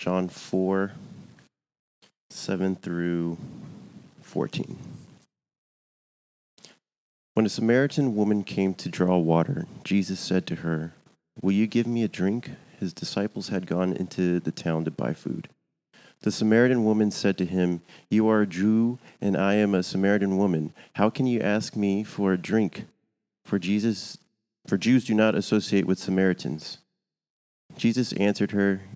John 4 7 through 14. When a Samaritan woman came to draw water, Jesus said to her, Will you give me a drink? His disciples had gone into the town to buy food. The Samaritan woman said to him, You are a Jew, and I am a Samaritan woman. How can you ask me for a drink? For Jesus for Jews do not associate with Samaritans. Jesus answered her,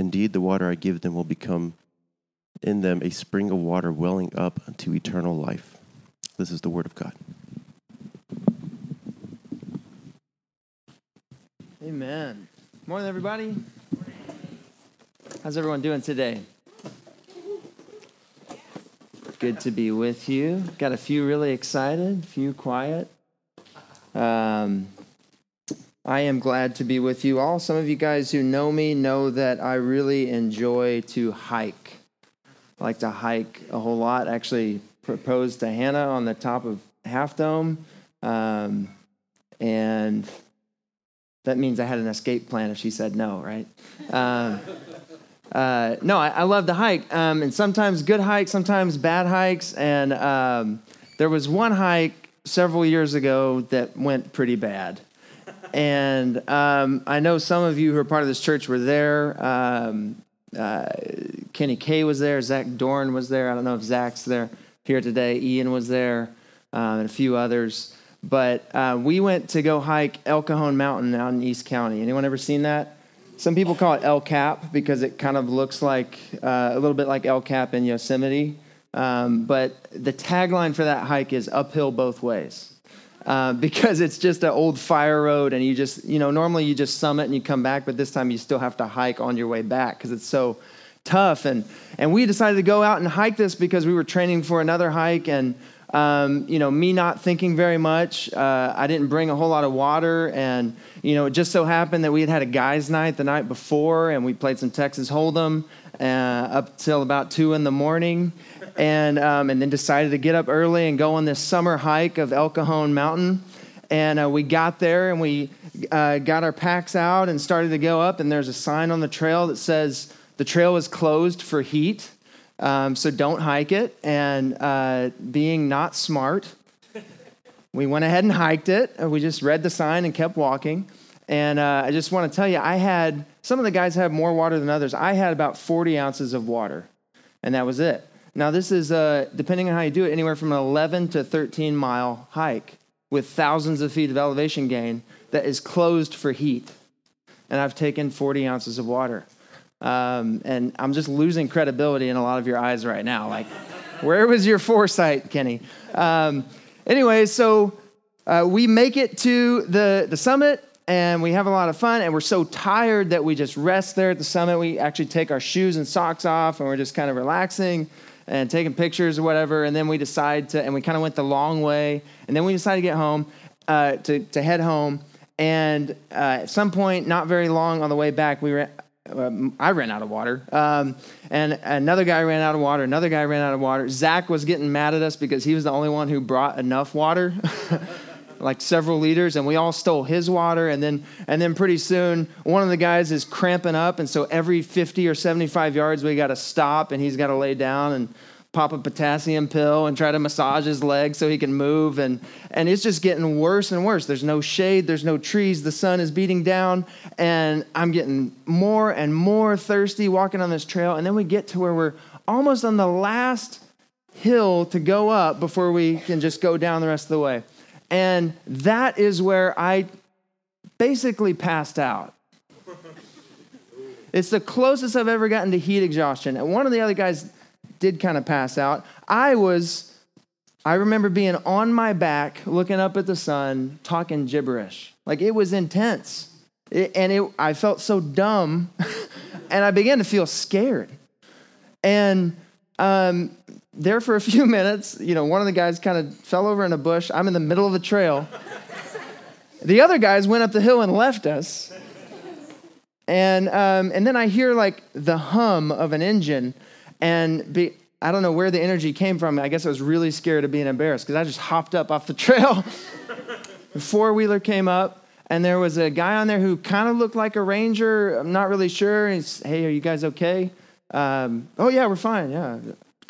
Indeed, the water I give them will become in them a spring of water welling up unto eternal life. This is the word of God. Amen. Morning, everybody. How's everyone doing today? Good to be with you. Got a few really excited, a few quiet. Um, I am glad to be with you all. Some of you guys who know me know that I really enjoy to hike. I like to hike a whole lot. Actually, proposed to Hannah on the top of Half Dome. Um, and that means I had an escape plan if she said no, right? Um, uh, no, I, I, love to hike, um, and sometimes good hikes, sometimes bad hikes. And um, there was one hike several years ago that went pretty bad. And um, I know some of you who are part of this church were there. Um, uh, Kenny Kay was there. Zach Dorn was there. I don't know if Zach's there here today. Ian was there, uh, and a few others. But uh, we went to go hike El Cajon Mountain out in East County. Anyone ever seen that? Some people call it El Cap because it kind of looks like uh, a little bit like El Cap in Yosemite. Um, but the tagline for that hike is uphill both ways. Uh, because it's just an old fire road, and you just, you know, normally you just summit and you come back, but this time you still have to hike on your way back because it's so tough. And, and we decided to go out and hike this because we were training for another hike, and um, you know, me not thinking very much. Uh, I didn't bring a whole lot of water, and you know, it just so happened that we had had a guys' night the night before, and we played some Texas Hold'em uh, up till about two in the morning, and um, and then decided to get up early and go on this summer hike of El Cajon Mountain. And uh, we got there, and we uh, got our packs out and started to go up. And there's a sign on the trail that says the trail is closed for heat. Um, so don't hike it. And uh, being not smart, we went ahead and hiked it. We just read the sign and kept walking. And uh, I just want to tell you, I had some of the guys have more water than others. I had about 40 ounces of water, and that was it. Now, this is, uh, depending on how you do it, anywhere from an 11 to 13 mile hike with thousands of feet of elevation gain that is closed for heat. And I've taken 40 ounces of water. Um, and I'm just losing credibility in a lot of your eyes right now. Like, where was your foresight, Kenny? Um, anyway, so uh, we make it to the, the summit and we have a lot of fun and we're so tired that we just rest there at the summit. We actually take our shoes and socks off and we're just kind of relaxing and taking pictures or whatever. And then we decide to, and we kind of went the long way. And then we decided to get home, uh, to, to head home. And uh, at some point, not very long on the way back, we were, um, I ran out of water. Um, and another guy ran out of water. Another guy ran out of water. Zach was getting mad at us because he was the only one who brought enough water. like several liters and we all stole his water and then and then pretty soon one of the guys is cramping up and so every 50 or 75 yards we got to stop and he's got to lay down and pop a potassium pill and try to massage his leg so he can move and and it's just getting worse and worse. There's no shade there's no trees the sun is beating down and i'm getting more and more thirsty walking on this trail and then we get to where we're almost on the last hill to go up before we can just go down the rest of the way and that is where i basically passed out it's the closest I've ever gotten to heat exhaustion. And one of the other guys did kind of pass out. I was, I remember being on my back, looking up at the sun, talking gibberish. Like it was intense. It, and it, I felt so dumb, and I began to feel scared. And um, there for a few minutes, you know, one of the guys kind of fell over in a bush. I'm in the middle of the trail. the other guys went up the hill and left us. And, um, and then I hear like the hum of an engine. And be, I don't know where the energy came from. I guess I was really scared of being embarrassed because I just hopped up off the trail. the four wheeler came up, and there was a guy on there who kind of looked like a ranger. I'm not really sure. He's, hey, are you guys okay? Um, oh, yeah, we're fine. Yeah.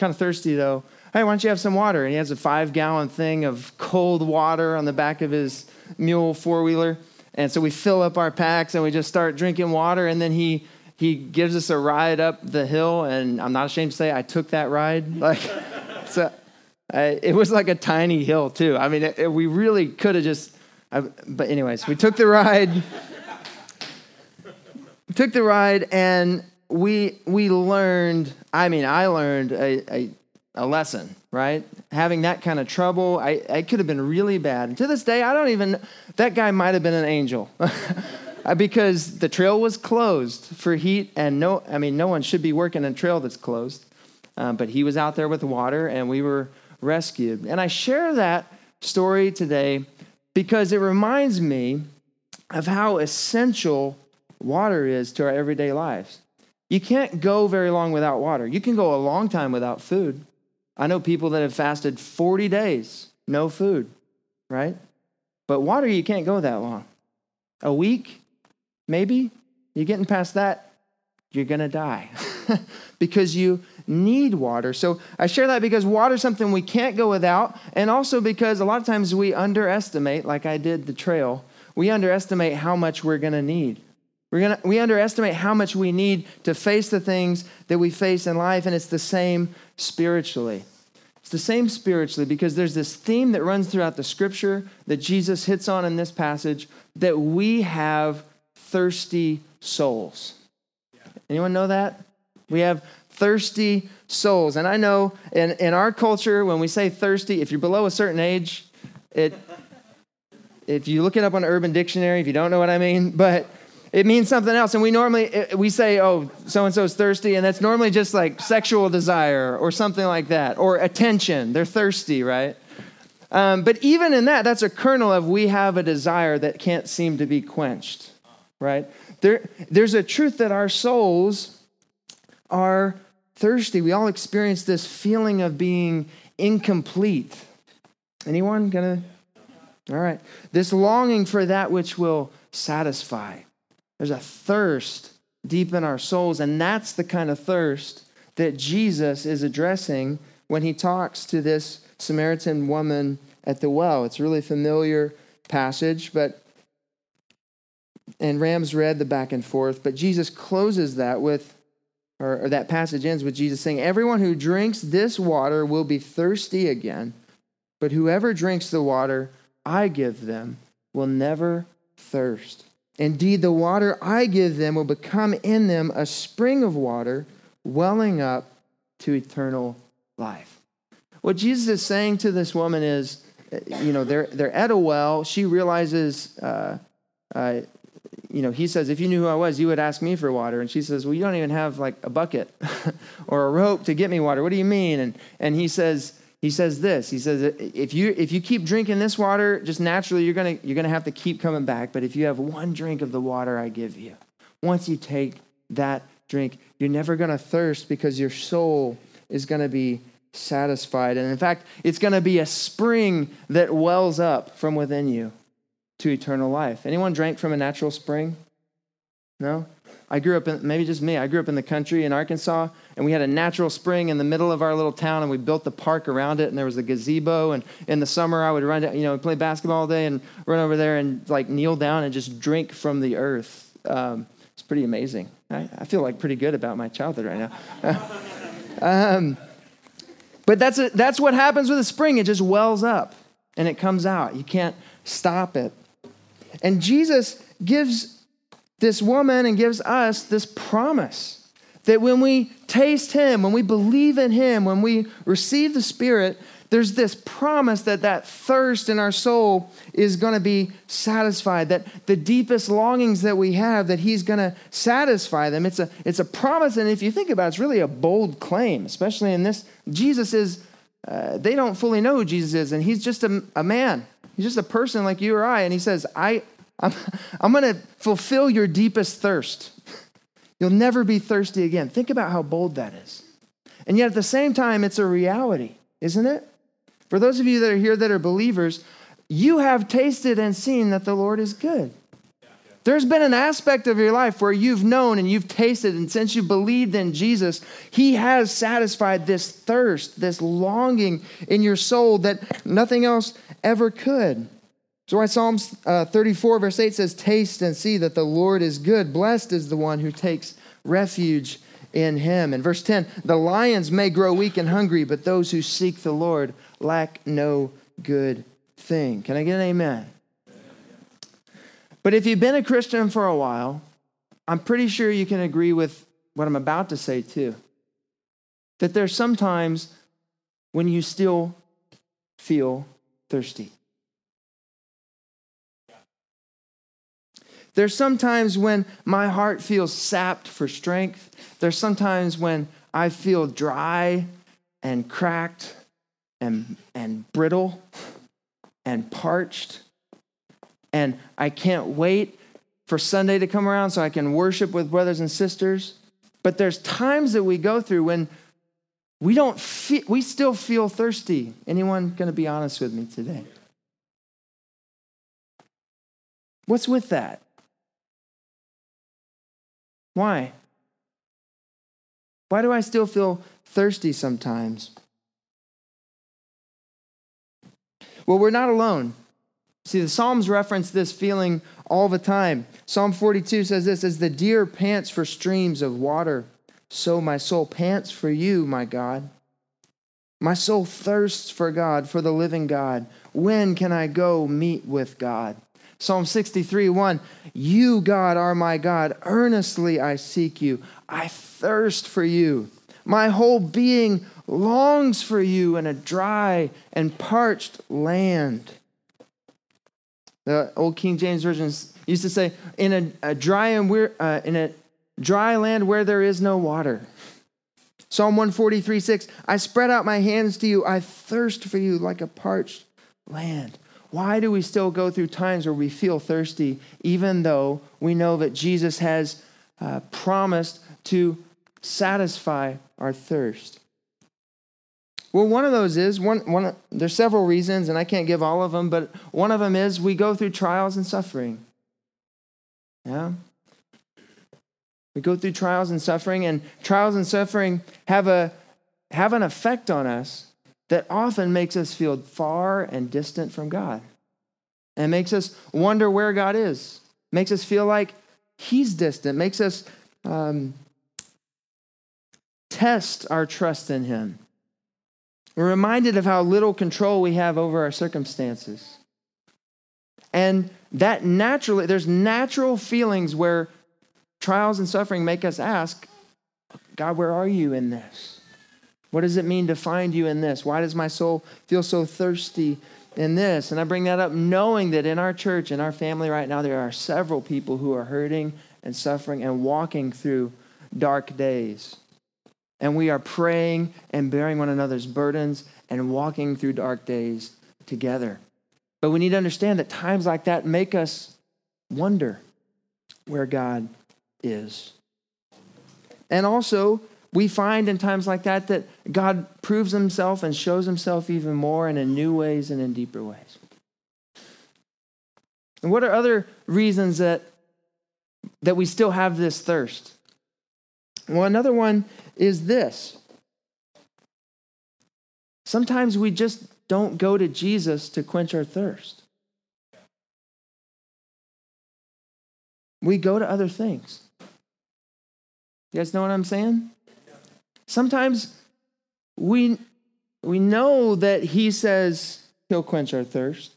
Kind of thirsty, though. Hey, why don't you have some water? And he has a five gallon thing of cold water on the back of his mule four wheeler. And so we fill up our packs and we just start drinking water. And then he he gives us a ride up the hill, and I'm not ashamed to say I took that ride. Like, so uh, it was like a tiny hill too. I mean, it, it, we really could have just. I, but anyways, we took the ride. took the ride, and we we learned. I mean, I learned a, a, a lesson. Right, having that kind of trouble, I, I could have been really bad. And to this day, I don't even. That guy might have been an angel. Because the trail was closed for heat, and no, I mean, no one should be working a trail that's closed. Um, but he was out there with water, and we were rescued. And I share that story today because it reminds me of how essential water is to our everyday lives. You can't go very long without water. You can go a long time without food. I know people that have fasted 40 days, no food, right? But water, you can't go that long. A week, Maybe you're getting past that, you're going to die because you need water. So I share that because water is something we can't go without, and also because a lot of times we underestimate, like I did the trail, we underestimate how much we're going to need. We're gonna, we underestimate how much we need to face the things that we face in life, and it's the same spiritually. It's the same spiritually because there's this theme that runs throughout the scripture that Jesus hits on in this passage that we have thirsty souls. Anyone know that? We have thirsty souls. And I know in, in our culture, when we say thirsty, if you're below a certain age, it if you look it up on Urban Dictionary, if you don't know what I mean, but it means something else. And we normally we say, "Oh, so and so is thirsty," and that's normally just like sexual desire or something like that, or attention. They're thirsty, right? Um, but even in that, that's a kernel of we have a desire that can't seem to be quenched right? There, there's a truth that our souls are thirsty. We all experience this feeling of being incomplete. Anyone gonna? All right. This longing for that which will satisfy. There's a thirst deep in our souls, and that's the kind of thirst that Jesus is addressing when he talks to this Samaritan woman at the well. It's a really familiar passage, but and Rams read the back and forth, but Jesus closes that with, or, or, that passage ends with Jesus saying, Everyone who drinks this water will be thirsty again, but whoever drinks the water I give them will never thirst. Indeed, the water I give them will become in them a spring of water welling up to eternal life. What Jesus is saying to this woman is, you know, they're, they're at a well. She realizes uh, uh, you know, he says, if you knew who I was, you would ask me for water. And she says, well, you don't even have like a bucket or a rope to get me water. What do you mean? And, and he says, he says this, he says, if you, if you keep drinking this water, just naturally, you're to, you're to have to keep coming back. But if you have one drink of the water I give you, once you take that drink, you're never to thirst because your soul is to be satisfied. And in fact, it's to be a spring that wells up from within you to eternal life. Anyone drank from a natural spring? No? I grew up in, maybe just me, I grew up in the country in Arkansas, and we had a natural spring in the middle of our little town, and we built the park around it, and there was a gazebo. And in the summer, I would run, you know, play basketball all day and run over there and like kneel down and just drink from the earth. Um, it's pretty amazing. I, I, feel like pretty good about my childhood right now. um, but that's, a, that's what happens with a spring. It just wells up and it comes out. You can't stop it. And Jesus gives this woman and gives us this promise that when we taste Him, when we believe in Him, when we receive the Spirit, there's this promise that that thirst in our soul is going to be satisfied that the deepest longings that we have that he's going to satisfy them. It's a it's a promise and if you think about it it's really a bold claim especially in this. Jesus is uh, they don't fully know who jesus is and he's just a, a man. He's just a person like you or i and he says i i'm, I'm going to fulfill your deepest thirst you'll never be thirsty again think about how bold that is and yet at the same time it's a reality isn't it for those of you that are here that are believers, you have tasted and seen that the Lord is good. There's been an aspect of your life where you've known and you've tasted, and since you believed in Jesus, He has satisfied this thirst, this longing in your soul that nothing else ever could. So, why Psalms uh, 34, verse 8 says, Taste and see that the Lord is good. Blessed is the one who takes refuge in Him. And verse 10 The lions may grow weak and hungry, but those who seek the Lord lack no good thing. Can I get an amen? But if you've been a Christian for a while, I'm pretty sure you can agree with what I'm about to say too. That there's sometimes when you still feel thirsty. There's sometimes when my heart feels sapped for strength. There's sometimes when I feel dry and cracked and, and brittle and parched. And I can't wait for Sunday to come around so I can worship with brothers and sisters. But there's times that we go through when we don't feel, we still feel thirsty. Anyone going to be honest with me today? What's with that? Why? Why do I still feel thirsty sometimes? Well, we're not alone. See, the Psalms reference this feeling all the time. Psalm 42 says this As the deer pants for streams of water, so my soul pants for you, my God. My soul thirsts for God, for the living God. When can I go meet with God? Psalm 63 1 You, God, are my God. Earnestly I seek you. I thirst for you. My whole being longs for you in a dry and parched land. The old King James Version used to say, in a, a dry and weir, uh, in a dry land where there is no water. Psalm 143 6, I spread out my hands to you. I thirst for you like a parched land. Why do we still go through times where we feel thirsty, even though we know that Jesus has uh, promised to satisfy our thirst? Well, one of those is one, one, there's several reasons, and I can't give all of them, but one of them is we go through trials and suffering. Yeah? We go through trials and suffering, and trials and suffering have, a, have an effect on us that often makes us feel far and distant from God. And makes us wonder where God is, makes us feel like He's distant, makes us um, test our trust in Him. We're reminded of how little control we have over our circumstances. And that naturally, there's natural feelings where trials and suffering make us ask, God, where are you in this? What does it mean to find you in this? Why does my soul feel so thirsty in this? And I bring that up knowing that in our church, in our family right now, there are several people who are hurting and suffering and walking through dark days and we are praying and bearing one another's burdens and walking through dark days together. But we need to understand that times like that make us wonder where God is. And also, we find in times like that that God proves himself and shows himself even more and in new ways and in deeper ways. And what are other reasons that, that we still have this thirst? Well, another one is this sometimes we just don't go to Jesus to quench our thirst. We go to other things. You guys know what I'm saying? Sometimes we, we know that he says he'll quench our thirst,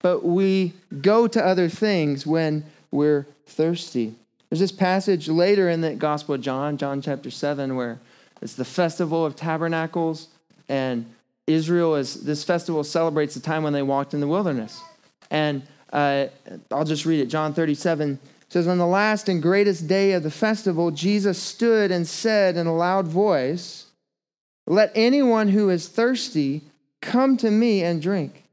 but we go to other things when we're thirsty. There's this passage later in the Gospel of John, John chapter 7, where it's the festival of tabernacles, and Israel is this festival celebrates the time when they walked in the wilderness. And uh, I'll just read it. John 37 says, On the last and greatest day of the festival, Jesus stood and said in a loud voice, Let anyone who is thirsty come to me and drink.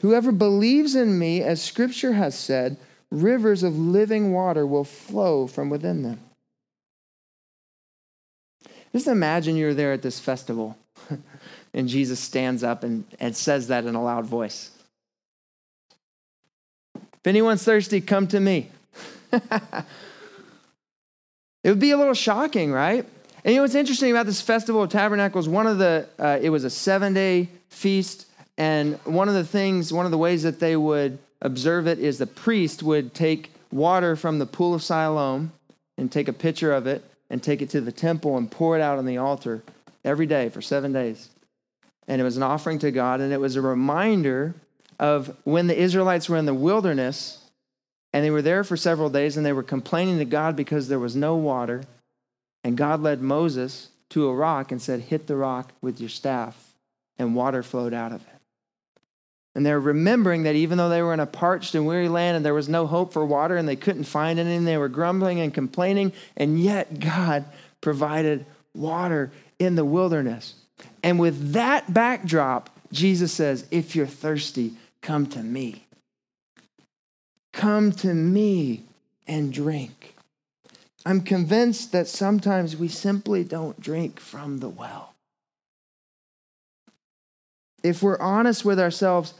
Whoever believes in me, as scripture has said, rivers of living water will flow from within them. Just imagine you're there at this festival and Jesus stands up and, and says that in a loud voice. If anyone's thirsty, come to me. it would be a little shocking, right? And you know what's interesting about this festival of tabernacles? One of the, uh, it was a seven day feast. And one of the things, one of the ways that they would observe it is the priest would take water from the pool of Siloam and take a pitcher of it and take it to the temple and pour it out on the altar every day for seven days. And it was an offering to God, and it was a reminder of when the Israelites were in the wilderness and they were there for several days and they were complaining to God because there was no water. And God led Moses to a rock and said, Hit the rock with your staff, and water flowed out of it. And they're remembering that even though they were in a parched and weary land and there was no hope for water and they couldn't find any, and they were grumbling and complaining, and yet God provided water in the wilderness. And with that backdrop, Jesus says, If you're thirsty, come to me. Come to me and drink. I'm convinced that sometimes we simply don't drink from the well. If we're honest with ourselves,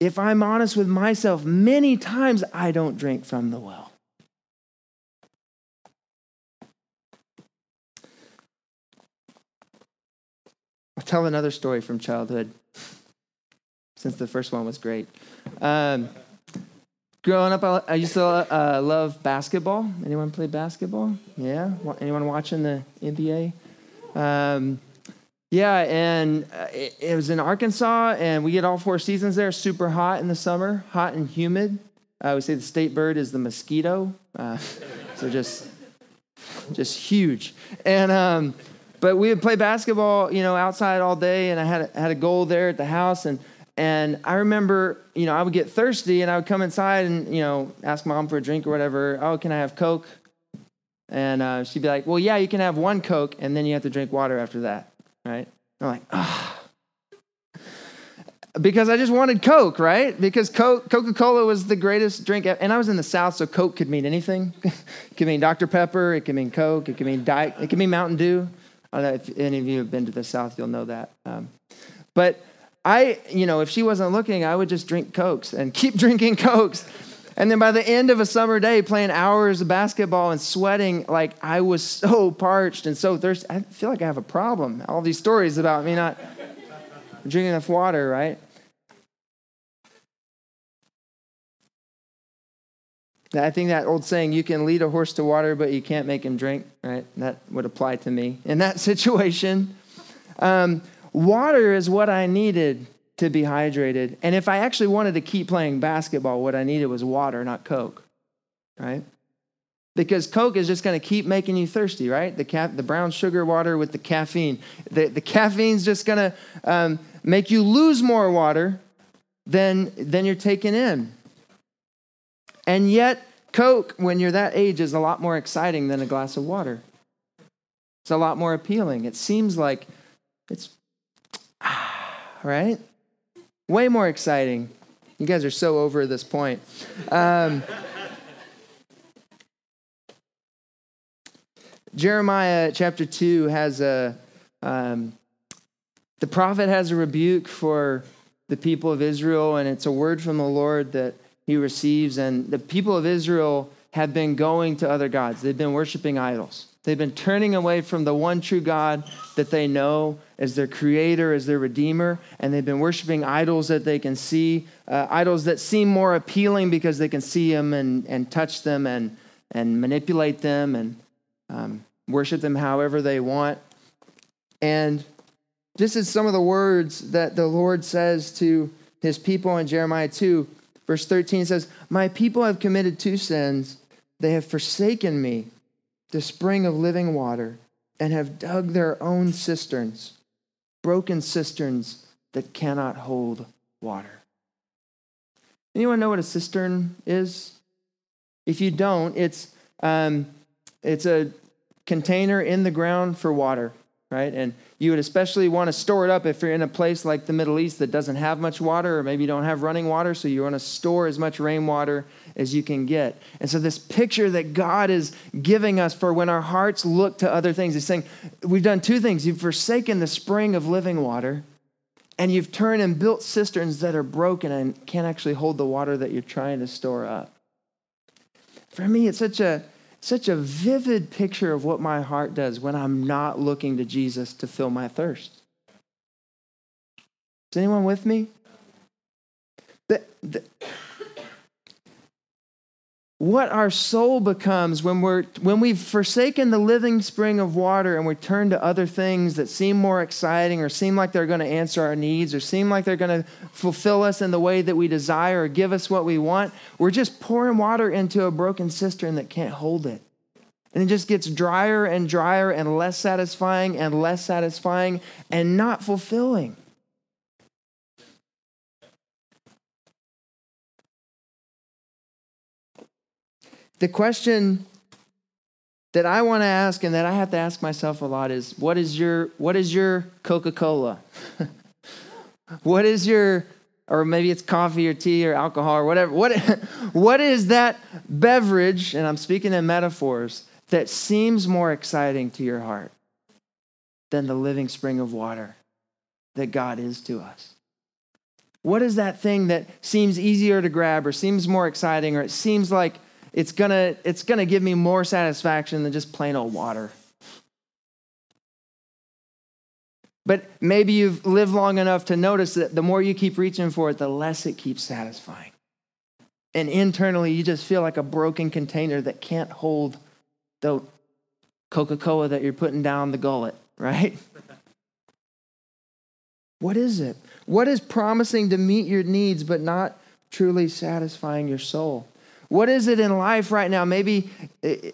if I'm honest with myself, many times I don't drink from the well. I'll tell another story from childhood, since the first one was great. Um, growing up, I, I used to uh, love basketball. Anyone play basketball? Yeah. Anyone watching the NBA? Um, yeah, and uh, it, it, was in Arkansas, and we get all four seasons there. Super hot in the summer, hot and humid. I would say the state bird is the mosquito. Uh, so just, just huge. And um, but we would play basketball, you know, outside all day, and I had a, had a goal there at the house, and and I remember, you know, I would get thirsty, and I would come inside and you know ask mom for a drink or whatever. Oh, can I have Coke? And uh, she'd be like, Well, yeah, you can have one Coke, and then you have to drink water after that right? I'm like, ah. Because I just wanted Coke, right? Because Coke, Coca-Cola was the greatest drink. And I was in the South, so Coke could mean anything. it could mean Dr. Pepper. It could mean Coke. It could mean Diet. It could mean Mountain Dew. I don't know if any of you have been to the South, you'll know that. Um, but I, you know, if she wasn't looking, I would just drink Cokes and keep drinking Cokes. And then by the end of a summer day, playing hours of basketball and sweating, like I was so parched and so thirsty. I feel like I have a problem. All these stories about me not drinking enough water, right? I think that old saying, you can lead a horse to water, but you can't make him drink, right? That would apply to me in that situation. Um, water is what I needed to be hydrated. And if I actually wanted to keep playing basketball, what I needed was water, not Coke, right? Because Coke is just going to keep making you thirsty, right? The, ca- the brown sugar water with the caffeine. The, the caffeine's just going to um, make you lose more water than, than you're taking in. And yet, Coke, when you're that age, is a lot more exciting than a glass of water. It's a lot more appealing. It seems like it's, right? Way more exciting. You guys are so over this point. Um, Jeremiah chapter 2 has a, um, the prophet has a rebuke for the people of Israel, and it's a word from the Lord that he receives. And the people of Israel have been going to other gods, they've been worshiping idols. They've been turning away from the one true God that they know as their creator, as their redeemer, and they've been worshiping idols that they can see, uh, idols that seem more appealing because they can see them and, and touch them and, and manipulate them and um, worship them however they want. And this is some of the words that the Lord says to his people in Jeremiah 2. Verse 13 says, My people have committed two sins. They have forsaken me the spring of living water and have dug their own cisterns, broken cisterns that cannot hold water. Anyone know what a cistern is? If you don't, it's um, it's a container in the ground for water, right? And you would especially want to store it up if you're in a place like the Middle East that doesn't have much water, or maybe you don't have running water, so you want to store as much rainwater as you can get. And so, this picture that God is giving us for when our hearts look to other things He's saying, We've done two things. You've forsaken the spring of living water, and you've turned and built cisterns that are broken and can't actually hold the water that you're trying to store up. For me, it's such a such a vivid picture of what my heart does when I'm not looking to Jesus to fill my thirst. Is anyone with me? The, the, what our soul becomes when we're when we've forsaken the living spring of water and we turn to other things that seem more exciting or seem like they're going to answer our needs or seem like they're going to fulfill us in the way that we desire or give us what we want we're just pouring water into a broken cistern that can't hold it. And it just gets drier and drier and less satisfying and less satisfying and not fulfilling the question that I want to ask and that I have to ask myself a lot is what is your what is your Coca-Cola? what is your or maybe it's coffee or tea or alcohol or whatever. What what is that beverage and I'm speaking in metaphors that seems more exciting to your heart than the living spring of water that God is to us? What is that thing that seems easier to grab or seems more exciting or it seems like it's gonna it's gonna give me more satisfaction than just plain old water. But maybe you've lived long enough to notice that the more you keep reaching for it, the less it keeps satisfying. And internally, you just feel like a broken container that can't hold the Coca Cola that you're putting down the gullet, right? What is it? What is promising to meet your needs but not truly satisfying your soul? What is it in life right now? Maybe,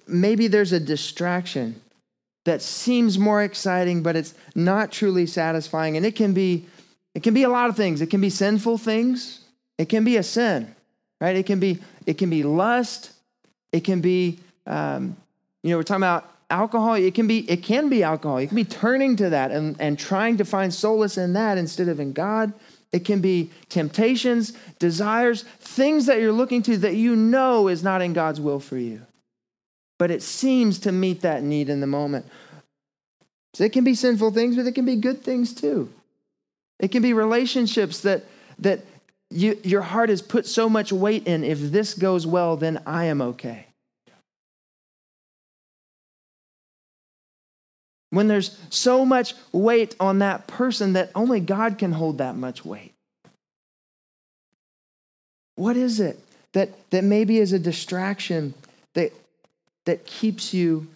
maybe there's a distraction that seems more exciting, but it's not truly satisfying. And it can be, it can be a lot of things. It can be sinful things. It can be a sin, right? It can be, it can be lust. It can be, um, you know, we're talking about alcohol. It can be, it can be alcohol. You can be turning to that and, and trying to find solace in that instead of in God. It can be temptations, desires, things that you're looking to that you know is not in God's will for you. But it seems to meet that need in the moment. So it can be sinful things, but it can be good things too. It can be relationships that, that you, your heart has put so much weight in. If this goes well, then I am okay. When there's so much weight on that person that only God can hold that much weight? What is it that, that maybe is a distraction that, that keeps you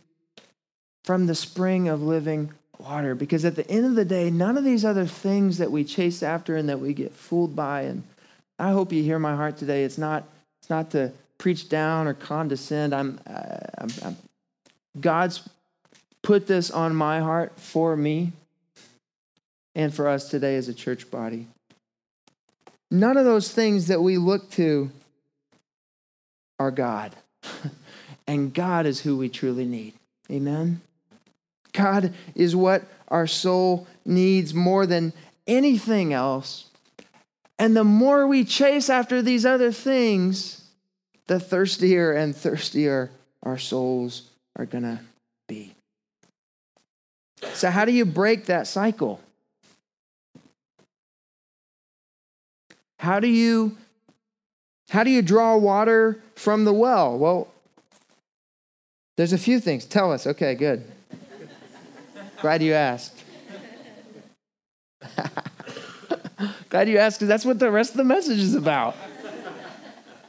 from the spring of living water? Because at the end of the day, none of these other things that we chase after and that we get fooled by, and I hope you hear my heart today. It's not, it's not to preach down or condescend. I'm, I'm, I'm God's put this on my heart for me and for us today as a church body. None of those things that we look to are God. and God is who we truly need. Amen? God is what our soul needs more than anything else. And the more we chase after these other things, the thirstier and thirstier our souls are going to be. So, how do you break that cycle? How do you how do you draw water from the well? Well, there's a few things. Tell us. Okay, good. Glad you asked. Glad you asked because that's what the rest of the message is about.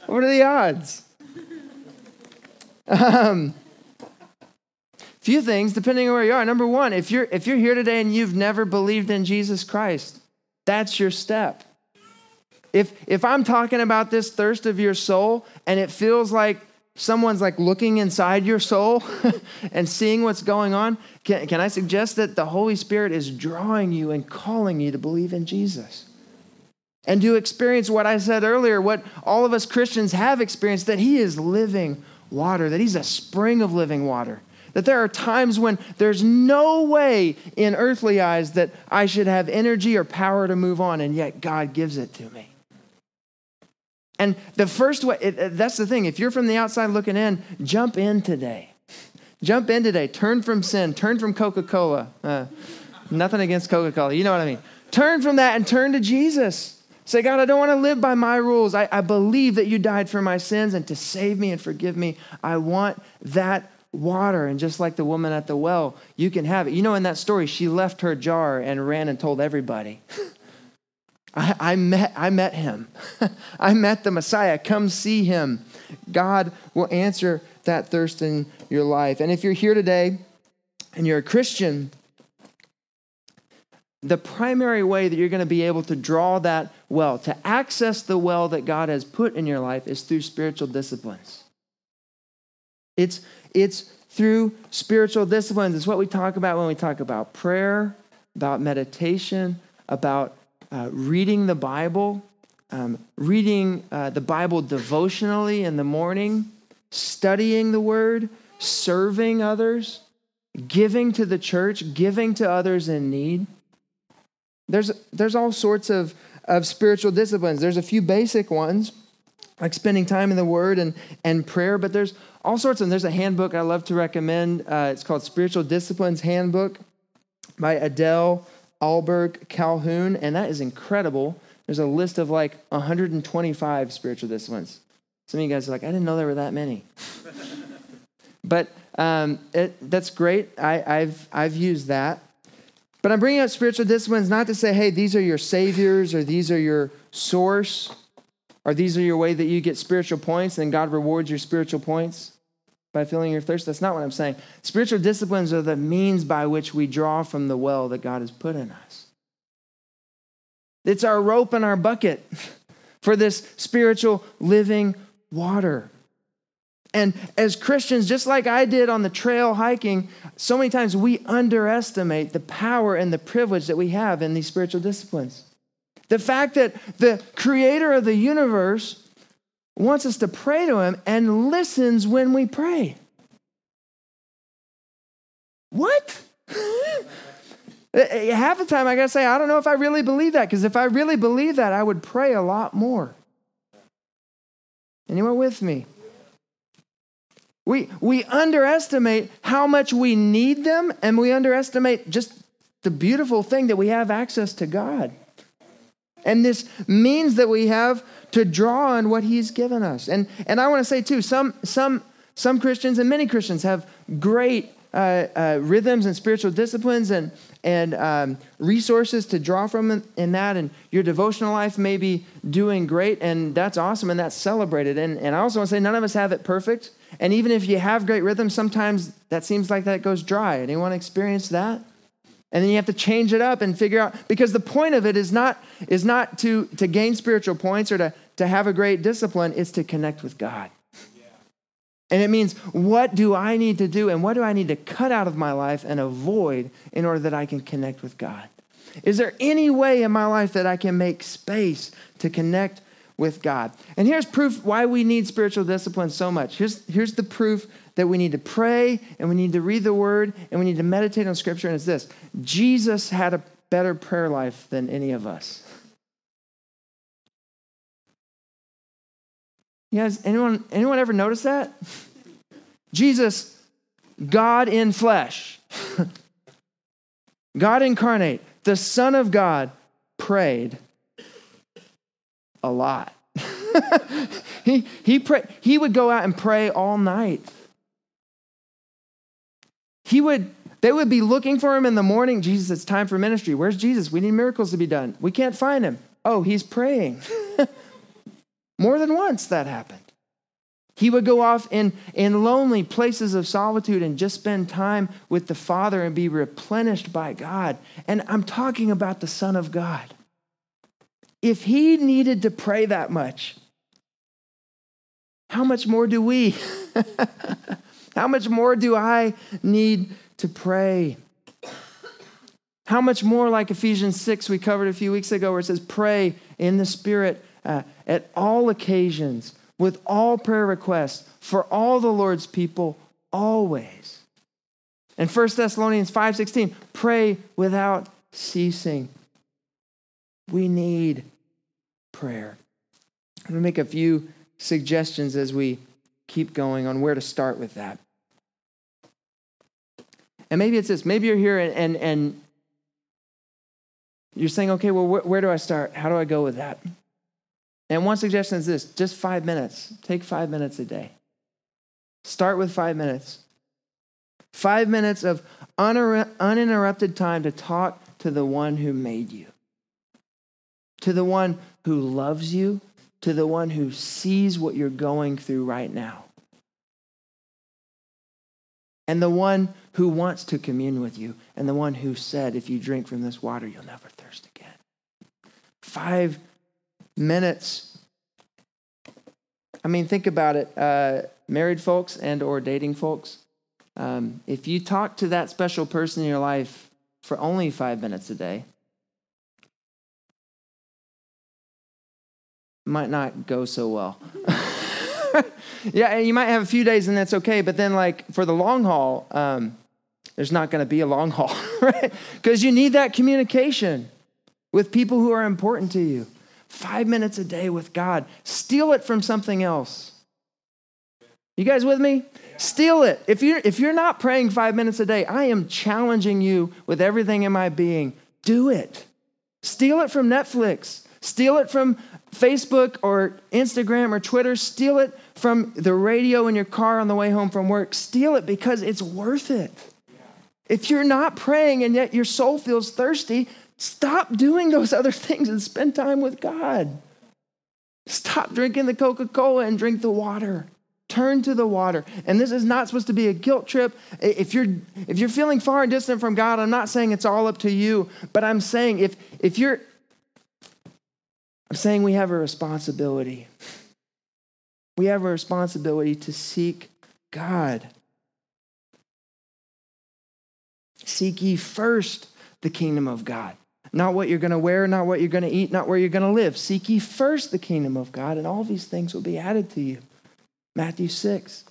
What are the odds? Um, few things depending on where you are. Number one, if you're if you're here today and you've never believed in Jesus Christ, that's your step. If if I'm talking about this thirst of your soul and it feels like someone's like looking inside your soul and seeing what's going on, can, can I suggest that the Holy Spirit is drawing you and calling you to believe in Jesus? And to experience what I said earlier, what all of us Christians have experienced that He is living water, that He's a spring of living water. That there are times when there's no way in earthly eyes that I should have energy or power to move on, and yet God gives it to me. And the first way, it, that's the thing. If you're from the outside looking in, jump in today. Jump in today. Turn from sin. Turn from Coca Cola. Uh, nothing against Coca Cola. You know what I mean. Turn from that and turn to Jesus. Say, God, I don't want to live by my rules. I, I believe that you died for my sins and to save me and forgive me. I want that water. And just like the woman at the well, you can have it. You know, in that story, she left her jar and ran and told everybody. I, I, met, I met him. I met the Messiah. Come see him. God will answer that thirst in your life. And if you're here today and you're a Christian, the primary way that you're going to be able to draw that well, to access the well that God has put in your life, is through spiritual disciplines. It's, it's through spiritual disciplines. It's what we talk about when we talk about prayer, about meditation, about uh, reading the Bible, um, reading uh, the Bible devotionally in the morning, studying the Word, serving others, giving to the church, giving to others in need. There's, there's all sorts of, of spiritual disciplines. There's a few basic ones, like spending time in the Word and, and prayer, but there's all sorts of. There's a handbook I love to recommend. Uh, it's called Spiritual Disciplines Handbook by Adele Ahlberg Calhoun, and that is incredible. There's a list of like 125 spiritual disciplines. Some of you guys are like, I didn't know there were that many. but um, it, that's great. I, I've, I've used that. But I'm bringing up spiritual disciplines not to say, hey, these are your saviors or these are your source or these are your way that you get spiritual points and God rewards your spiritual points by filling your thirst. That's not what I'm saying. Spiritual disciplines are the means by which we draw from the well that God has put in us. It's our rope and our bucket for this spiritual living water. And as Christians, just like I did on the trail hiking, so many times we underestimate the power and the privilege that we have in these spiritual disciplines. The fact that the creator of the universe wants us to pray to him and listens when we pray. What? Half the time I gotta say, I don't know if I really believe that, because if I really believe that, I would pray a lot more. Anyone with me? We, we underestimate how much we need them, and we underestimate just the beautiful thing that we have access to God. And this means that we have to draw on what he's given us. And, and I want to say, too, some, some, some Christians and many Christians have great uh, uh, rhythms and spiritual disciplines and, and um, resources to draw from in, in, that. And your devotional life may be doing great, and that's awesome, and that's celebrated. And, and I also want to say, none of us have it perfect. And even if you have great rhythms, sometimes that seems like that goes dry. Anyone experience that? And then you have to change it up and figure out because the point of it is not is not to to gain spiritual points or to to have a great discipline, it's to connect with God. And it means what do I need to do and what do I need to cut out of my life and avoid in order that I can connect with God? Is there any way in my life that I can make space to connect with God? And here's proof why we need spiritual discipline so much. Here's, here's the proof that we need to pray and we need to read the word and we need to meditate on scripture. And it's this Jesus had a better prayer life than any of us. You guys, anyone, anyone ever notice that? Jesus, God in flesh, God incarnate, the Son of God, prayed a lot. he, he, pray, he would go out and pray all night. He would, they would be looking for him in the morning. Jesus, it's time for ministry. Where's Jesus? We need miracles to be done. We can't find him. Oh, he's praying. More than once that happened. He would go off in, in lonely places of solitude and just spend time with the Father and be replenished by God. And I'm talking about the Son of God. If he needed to pray that much, how much more do we? how much more do I need to pray? How much more like Ephesians 6 we covered a few weeks ago where it says pray in the spirit uh, at all occasions with all prayer requests for all the Lord's people always. And 1 Thessalonians 5:16, pray without ceasing. We need prayer. I'm going to make a few suggestions as we keep going on where to start with that. And maybe it's this. Maybe you're here and, and, and you're saying, okay, well, wh- where do I start? How do I go with that? And one suggestion is this just five minutes. Take five minutes a day. Start with five minutes. Five minutes of uninterrupted time to talk to the one who made you, to the one who loves you, to the one who sees what you're going through right now, and the one who wants to commune with you, and the one who said, If you drink from this water, you'll never thirst again. Five minutes. I mean, think about it. Uh, married folks and or dating folks, um, if you talk to that special person in your life for only five minutes a day, might not go so well. yeah, you might have a few days and that's okay, but then like for the long haul, um, there's not going to be a long haul, right? Because you need that communication with people who are important to you. Five minutes a day with God. Steal it from something else. You guys with me? Steal it. If you're, if you're not praying five minutes a day, I am challenging you with everything in my being. Do it. Steal it from Netflix. Steal it from Facebook or Instagram or Twitter. Steal it from the radio in your car on the way home from work. Steal it because it's worth it. If you're not praying and yet your soul feels thirsty, stop doing those other things and spend time with God. Stop drinking the Coca Cola and drink the water. Turn to the water. And this is not supposed to be a guilt trip. If you're if you're feeling far and distant from God, I'm not saying it's all up to you, but I'm saying if if you're I'm saying we have a responsibility. We have a responsibility to seek God. Seek ye first the kingdom of God. Not what you're going to wear, not what you're going to eat, not where you're going to live. Seek ye first the kingdom of God, and all these things will be added to you. Matthew 6.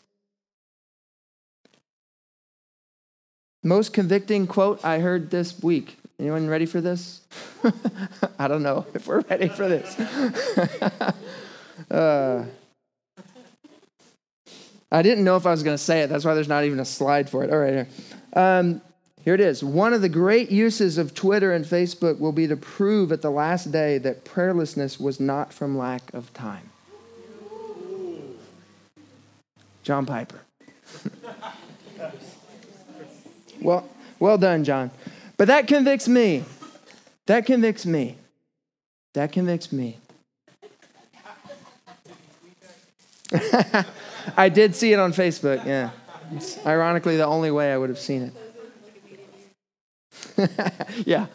Most convicting quote I heard this week. Anyone ready for this? I don't know if we're ready for this. uh, I didn't know if I was going to say it. That's why there's not even a slide for it. All right. Um, here it is. One of the great uses of Twitter and Facebook will be to prove at the last day that prayerlessness was not from lack of time. John Piper. well, well done, John. But that convicts me. That convicts me. That convicts me. I did see it on Facebook, yeah. It's ironically the only way I would have seen it. yeah.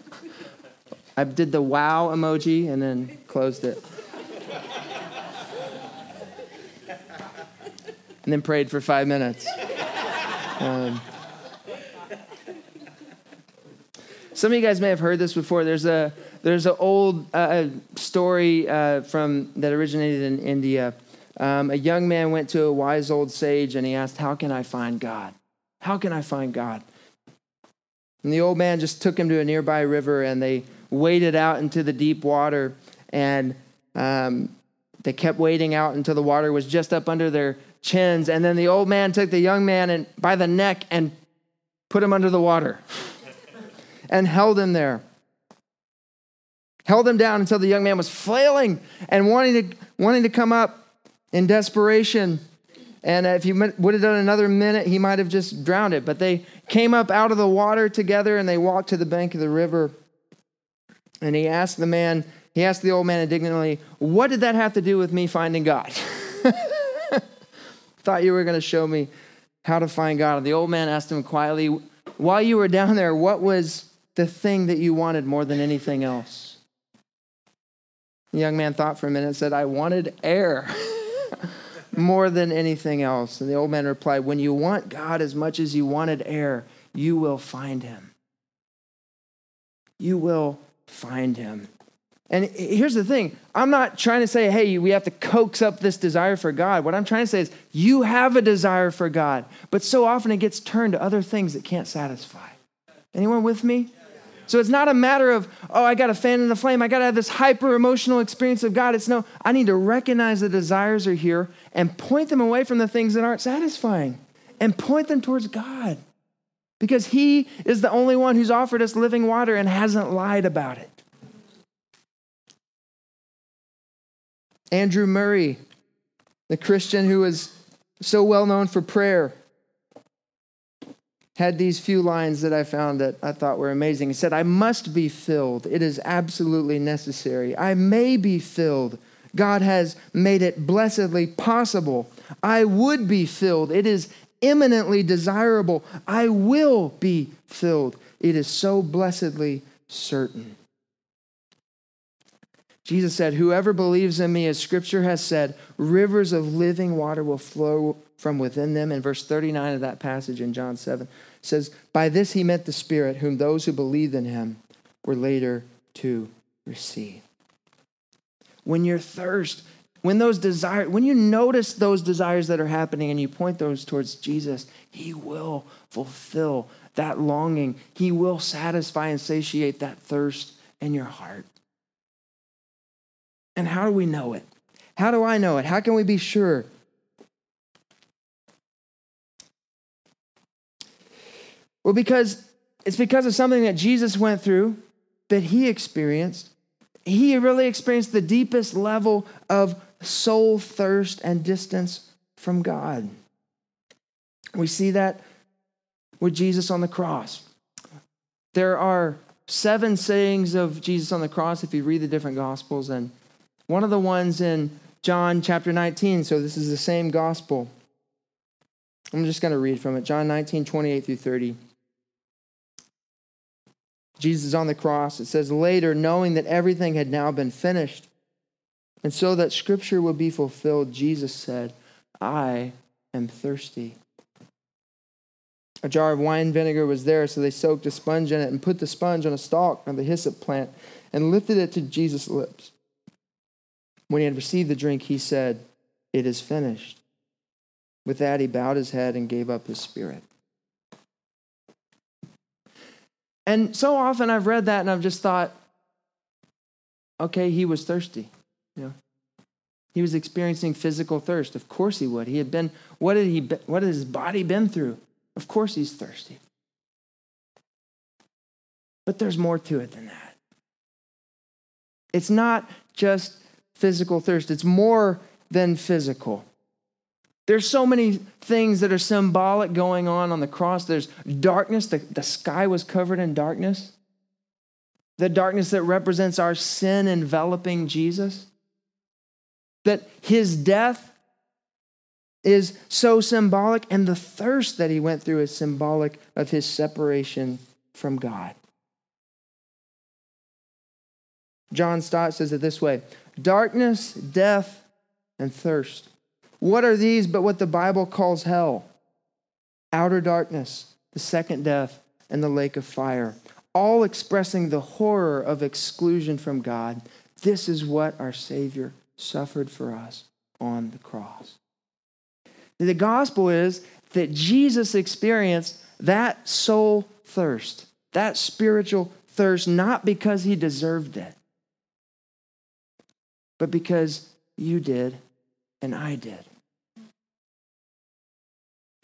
I did the wow emoji and then closed it. and then prayed for five minutes. Um, some of you guys may have heard this before. There's a there's an old uh, story uh, from that originated in India. Um, a young man went to a wise old sage and he asked, "How can I find God? How can I find God?" And the old man just took him to a nearby river and they waded out into the deep water and um, they kept wading out until the water was just up under their chins. And then the old man took the young man and, by the neck and put him under the water and held him there. Held him down until the young man was flailing and wanting to, wanting to come up in desperation. And if he would have done another minute, he might have just drowned it. But they came up out of the water together and they walked to the bank of the river. And he asked the man, he asked the old man indignantly, What did that have to do with me finding God? Thought you were going to show me how to find God. And the old man asked him quietly, While you were down there, what was the thing that you wanted more than anything else? The young man thought for a minute and said, I wanted air. more than anything else. And the old man replied, When you want God as much as you wanted air, you will find him. You will find him. And here's the thing I'm not trying to say, hey, we have to coax up this desire for God. What I'm trying to say is, you have a desire for God, but so often it gets turned to other things that can't satisfy. Anyone with me? So it's not a matter of, oh, I got a fan in the flame. I got to have this hyper emotional experience of God. It's no, I need to recognize the desires are here and point them away from the things that aren't satisfying and point them towards God because He is the only one who's offered us living water and hasn't lied about it. Andrew Murray, the Christian who was so well known for prayer, had these few lines that I found that I thought were amazing. He said, I must be filled. It is absolutely necessary. I may be filled. God has made it blessedly possible. I would be filled. It is eminently desirable. I will be filled. It is so blessedly certain. Jesus said, Whoever believes in me, as scripture has said, rivers of living water will flow from within them. In verse 39 of that passage in John 7 says, By this he meant the Spirit, whom those who believed in him were later to receive. When you're thirst, when those desires, when you notice those desires that are happening and you point those towards Jesus, he will fulfill that longing. He will satisfy and satiate that thirst in your heart. And how do we know it? How do I know it? How can we be sure? Well, because it's because of something that Jesus went through, that he experienced. He really experienced the deepest level of soul thirst and distance from God. We see that with Jesus on the cross. There are seven sayings of Jesus on the cross if you read the different gospels, and one of the ones in John chapter 19, so this is the same gospel. I'm just going to read from it John 19, 28 through 30. Jesus on the cross. It says, Later, knowing that everything had now been finished, and so that scripture would be fulfilled, Jesus said, I am thirsty. A jar of wine vinegar was there, so they soaked a sponge in it and put the sponge on a stalk of the hyssop plant and lifted it to Jesus' lips. When he had received the drink, he said, It is finished. With that, he bowed his head and gave up his spirit. And so often I've read that and I've just thought, okay, he was thirsty. You know, he was experiencing physical thirst. Of course he would. He had been, what did he, what had his body been through? Of course he's thirsty. But there's more to it than that. It's not just physical thirst, it's more than physical. There's so many things that are symbolic going on on the cross. There's darkness, the, the sky was covered in darkness. The darkness that represents our sin enveloping Jesus. That his death is so symbolic, and the thirst that he went through is symbolic of his separation from God. John Stott says it this way darkness, death, and thirst. What are these but what the Bible calls hell? Outer darkness, the second death, and the lake of fire, all expressing the horror of exclusion from God. This is what our Savior suffered for us on the cross. The gospel is that Jesus experienced that soul thirst, that spiritual thirst, not because he deserved it, but because you did and I did.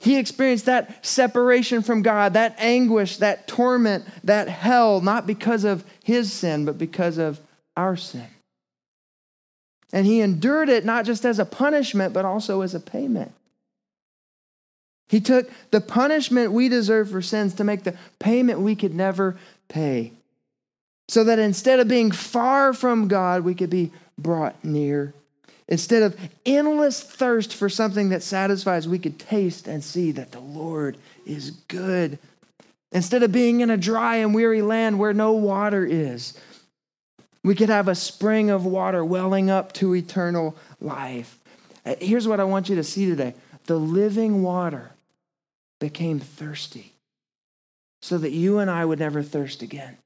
He experienced that separation from God, that anguish, that torment, that hell, not because of his sin, but because of our sin. And he endured it not just as a punishment, but also as a payment. He took the punishment we deserve for sins to make the payment we could never pay. So that instead of being far from God, we could be brought near. Instead of endless thirst for something that satisfies, we could taste and see that the Lord is good. Instead of being in a dry and weary land where no water is, we could have a spring of water welling up to eternal life. Uh, here's what I want you to see today the living water became thirsty so that you and I would never thirst again.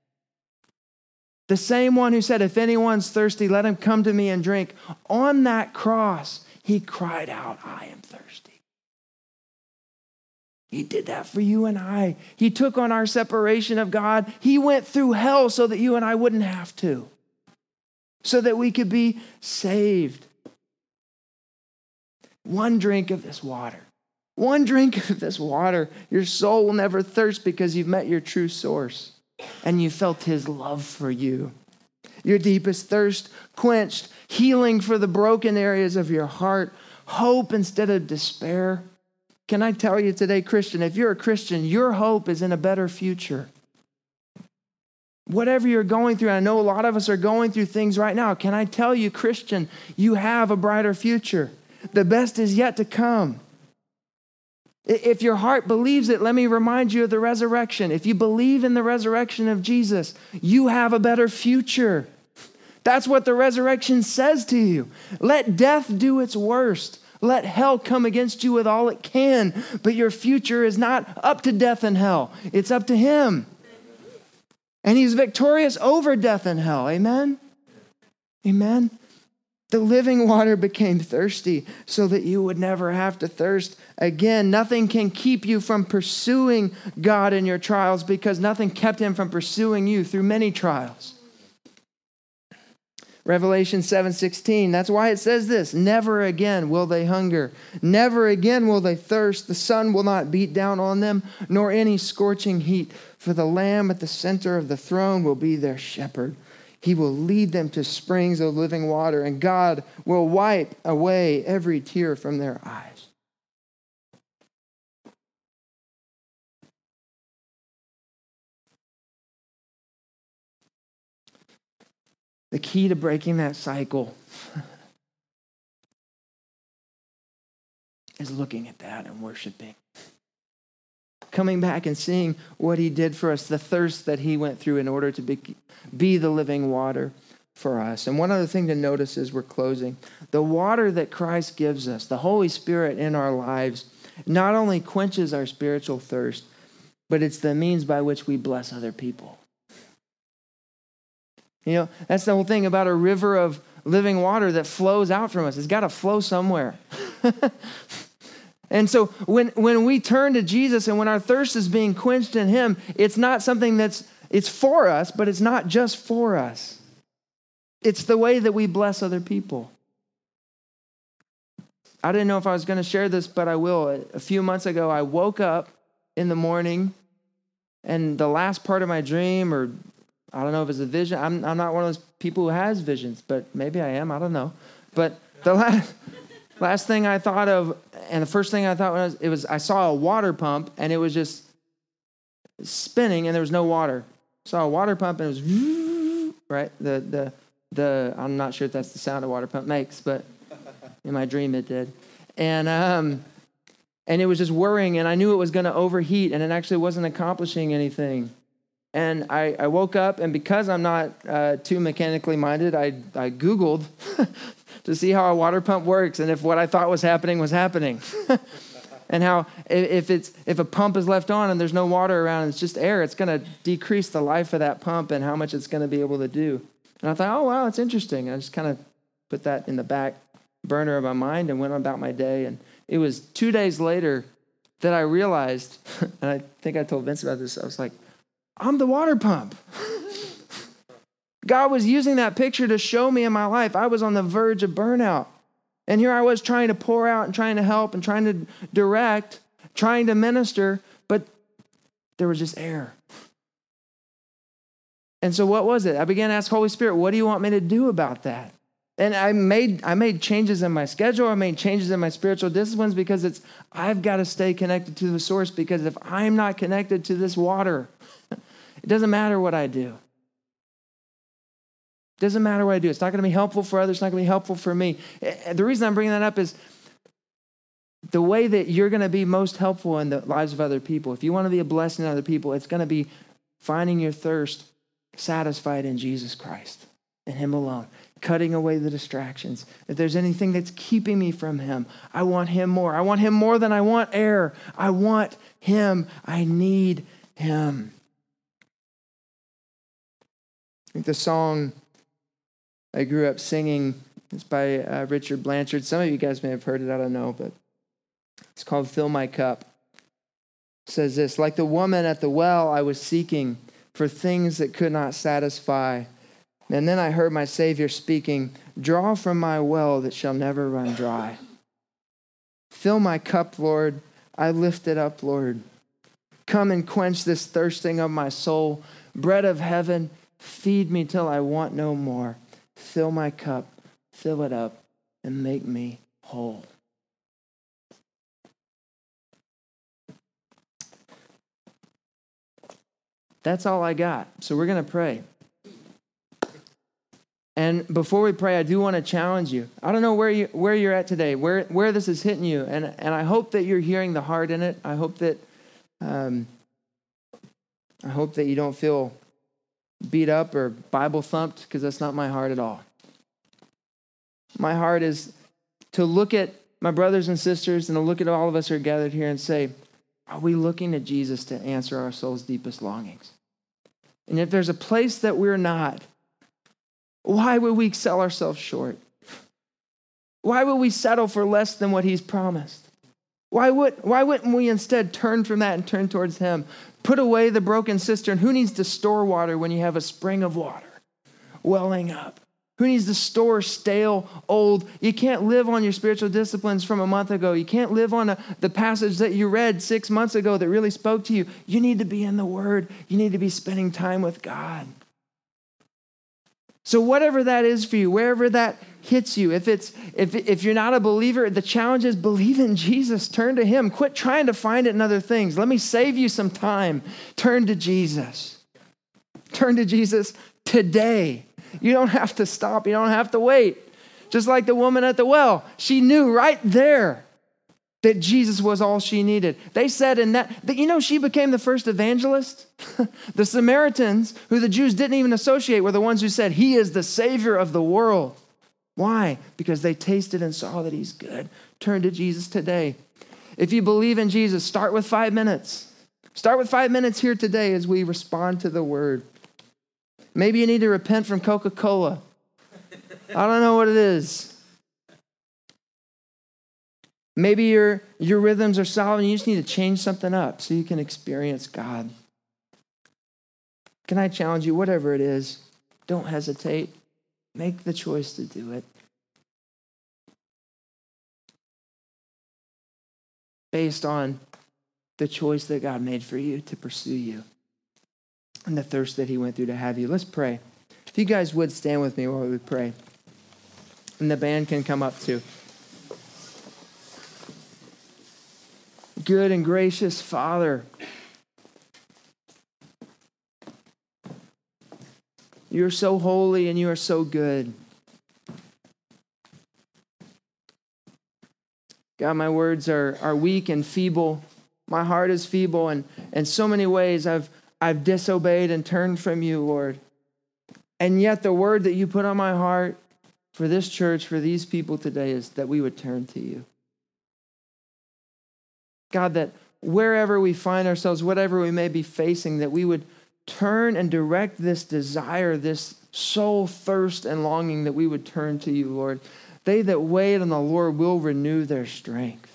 The same one who said, If anyone's thirsty, let him come to me and drink. On that cross, he cried out, I am thirsty. He did that for you and I. He took on our separation of God. He went through hell so that you and I wouldn't have to, so that we could be saved. One drink of this water, one drink of this water, your soul will never thirst because you've met your true source and you felt his love for you. Your deepest thirst quenched, healing for the broken areas of your heart, hope instead of despair. Can I tell you today, Christian, if you're a Christian, your hope is in a better future. Whatever you're going through, I know a lot of us are going through things right now. Can I tell you, Christian, you have a brighter future? The best is yet to come. If your heart believes it, let me remind you of the resurrection. If you believe in the resurrection of Jesus, you have a better future. That's what the resurrection says to you. Let death do its worst. Let hell come against you with all it can, but your future is not up to death and hell, it's up to Him. And He's victorious over death and hell. Amen? Amen. The living water became thirsty so that you would never have to thirst again. Nothing can keep you from pursuing God in your trials because nothing kept him from pursuing you through many trials. Revelation 7:16 that's why it says this never again will they hunger never again will they thirst the sun will not beat down on them nor any scorching heat for the lamb at the center of the throne will be their shepherd he will lead them to springs of living water, and God will wipe away every tear from their eyes. The key to breaking that cycle is looking at that and worshiping coming back and seeing what he did for us, the thirst that he went through in order to be, be the living water for us. And one other thing to notice as we're closing the water that Christ gives us, the Holy Spirit in our lives, not only quenches our spiritual thirst, but it's the means by which we bless other people. You know, that's the whole thing about a river of living water that flows out from us. It's got to flow somewhere. And so when, when we turn to Jesus and when our thirst is being quenched in Him, it's not something that's it's for us, but it's not just for us. It's the way that we bless other people. I didn't know if I was going to share this, but I will. A few months ago, I woke up in the morning, and the last part of my dream, or I don't know if it's a vision. I'm, I'm not one of those people who has visions, but maybe I am. I don't know. But the last, last thing I thought of and the first thing I thought was it was I saw a water pump and it was just spinning and there was no water. Saw a water pump and it was right. The the the I'm not sure if that's the sound a water pump makes, but in my dream it did. And um and it was just whirring and I knew it was going to overheat and it actually wasn't accomplishing anything. And I, I woke up and because I'm not uh, too mechanically minded, I I Googled to see how a water pump works and if what I thought was happening was happening. and how if it's if a pump is left on and there's no water around, it's just air, it's going to decrease the life of that pump and how much it's going to be able to do. And I thought, oh wow, it's interesting. I just kind of put that in the back burner of my mind and went about my day. And it was two days later that I realized, and I think I told Vince about this. I was like, I'm the water pump. God was using that picture to show me in my life I was on the verge of burnout. And here I was trying to pour out and trying to help and trying to direct, trying to minister, but there was just air. And so what was it? I began to ask Holy Spirit, what do you want me to do about that? And I made I made changes in my schedule, I made changes in my spiritual disciplines because it's I've got to stay connected to the source because if I'm not connected to this water, it doesn't matter what I do. Doesn't matter what I do. It's not going to be helpful for others. It's not going to be helpful for me. Eh, eh, the reason I'm bringing that up is the way that you're going to be most helpful in the lives of other people. If you want to be a blessing to other people, it's going to be finding your thirst satisfied in Jesus Christ and Him alone. cutting away the distractions. If there's anything that's keeping me from Him, I want Him more. I want Him more than I want air. I want Him. I need Him. I think the song I grew up singing It's by uh, Richard Blanchard. Some of you guys may have heard it, I don't know, but it's called Fill My Cup. It says this Like the woman at the well, I was seeking for things that could not satisfy. And then I heard my Savior speaking, Draw from my well that shall never run dry. Fill my cup, Lord. I lift it up, Lord. Come and quench this thirsting of my soul. Bread of heaven, feed me till I want no more. Fill my cup, fill it up, and make me whole. That's all I got. So we're going to pray. And before we pray, I do want to challenge you. I don't know where you where you're at today, where where this is hitting you, and and I hope that you're hearing the heart in it. I hope that um, I hope that you don't feel beat up or Bible thumped because that's not my heart at all. My heart is to look at my brothers and sisters and to look at all of us who are gathered here and say, are we looking to Jesus to answer our soul's deepest longings? And if there's a place that we're not, why would we sell ourselves short? Why would we settle for less than what he's promised? Why, would, why wouldn't we instead turn from that and turn towards him? Put away the broken cistern. Who needs to store water when you have a spring of water welling up? Who needs to store stale, old? You can't live on your spiritual disciplines from a month ago. You can't live on a, the passage that you read six months ago that really spoke to you. You need to be in the Word. You need to be spending time with God. So, whatever that is for you, wherever that hits you, if, it's, if, if you're not a believer, the challenge is believe in Jesus. Turn to Him. Quit trying to find it in other things. Let me save you some time. Turn to Jesus. Turn to Jesus today. You don't have to stop, you don't have to wait. Just like the woman at the well, she knew right there that Jesus was all she needed. They said in that, that you know, she became the first evangelist. the Samaritans, who the Jews didn't even associate, were the ones who said, He is the Savior of the world. Why? Because they tasted and saw that He's good. Turn to Jesus today. If you believe in Jesus, start with five minutes. Start with five minutes here today as we respond to the word. Maybe you need to repent from Coca Cola. I don't know what it is. Maybe your, your rhythms are solid and you just need to change something up so you can experience God. Can I challenge you, whatever it is, don't hesitate. Make the choice to do it. Based on the choice that God made for you to pursue you and the thirst that he went through to have you. Let's pray. If you guys would stand with me while we pray, and the band can come up too. Good and gracious Father, you're so holy and you are so good. God, my words are, are weak and feeble. My heart is feeble, and in so many ways I've I've disobeyed and turned from you, Lord. And yet, the word that you put on my heart for this church, for these people today, is that we would turn to you. God, that wherever we find ourselves, whatever we may be facing, that we would turn and direct this desire, this soul thirst and longing, that we would turn to you, Lord. They that wait on the Lord will renew their strength.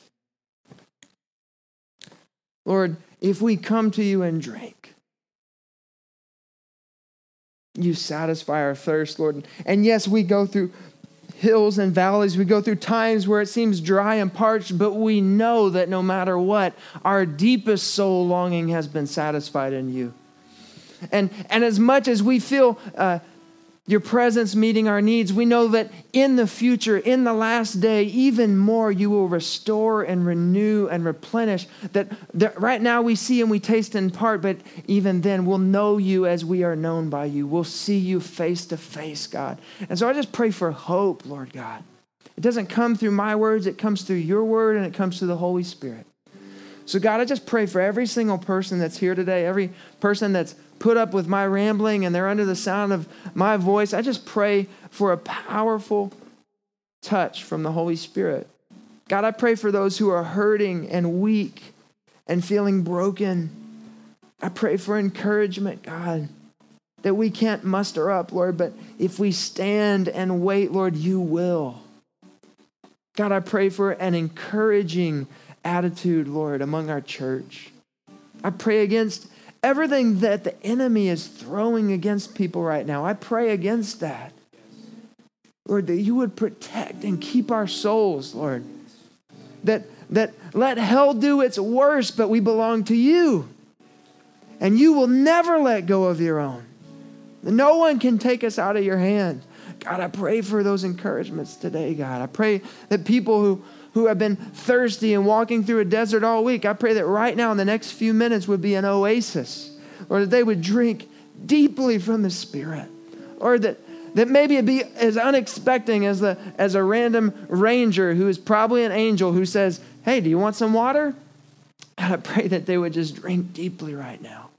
Lord, if we come to you and drink, you satisfy our thirst, Lord. And yes, we go through hills and valleys. We go through times where it seems dry and parched, but we know that no matter what, our deepest soul longing has been satisfied in you. And, and as much as we feel uh, your presence meeting our needs, we know that in the future, in the last day, even more you will restore and renew and replenish. That, that right now we see and we taste in part, but even then we'll know you as we are known by you. We'll see you face to face, God. And so I just pray for hope, Lord God. It doesn't come through my words, it comes through your word and it comes through the Holy Spirit. So, God, I just pray for every single person that's here today, every person that's put up with my rambling and they're under the sound of my voice, I just pray for a powerful touch from the Holy Spirit. God, I pray for those who are hurting and weak and feeling broken. I pray for encouragement, God, that we can't muster up, Lord, but if we stand and wait, Lord, you will. God, I pray for an encouraging attitude, Lord, among our church. I pray against everything that the enemy is throwing against people right now. I pray against that. Lord, that you would protect and keep our souls, Lord. That, that let hell do its worst, but we belong to you. And you will never let go of your own. No one can take us out of your hand. God, I pray for those encouragements today, God. I pray that people who, who have been thirsty and walking through a desert all week, I pray that right now in the next few minutes would be an oasis, or that they would drink deeply from the Spirit, or that that maybe it be as unexpected as, the, as a random ranger who is probably an angel who says, Hey, do you want some water? And I pray that they would just drink deeply right now.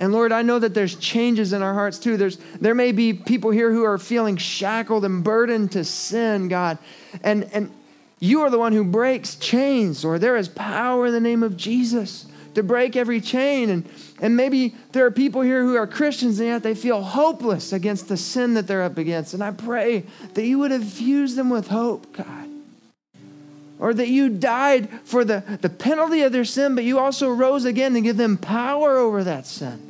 And Lord, I know that there's changes in our hearts too. There's, there may be people here who are feeling shackled and burdened to sin, God. And, and you are the one who breaks chains, or there is power in the name of Jesus to break every chain. And, and maybe there are people here who are Christians and yet they feel hopeless against the sin that they're up against. And I pray that you would infuse them with hope, God. Or that you died for the, the penalty of their sin, but you also rose again to give them power over that sin.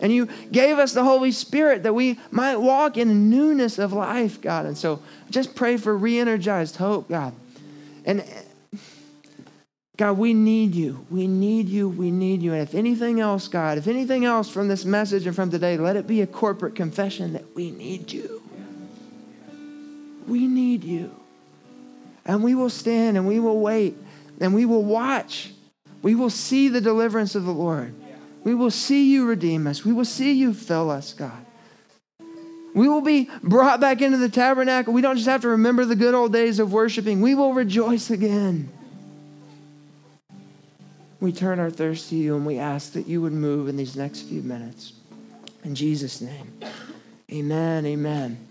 And you gave us the Holy Spirit that we might walk in newness of life, God. And so just pray for re energized hope, God. And God, we need you. We need you. We need you. And if anything else, God, if anything else from this message and from today, let it be a corporate confession that we need you. We need you. And we will stand and we will wait and we will watch. We will see the deliverance of the Lord. We will see you redeem us. We will see you fill us, God. We will be brought back into the tabernacle. We don't just have to remember the good old days of worshiping, we will rejoice again we turn our thirst to you and we ask that you would move in these next few minutes. In Jesus' name, amen, amen.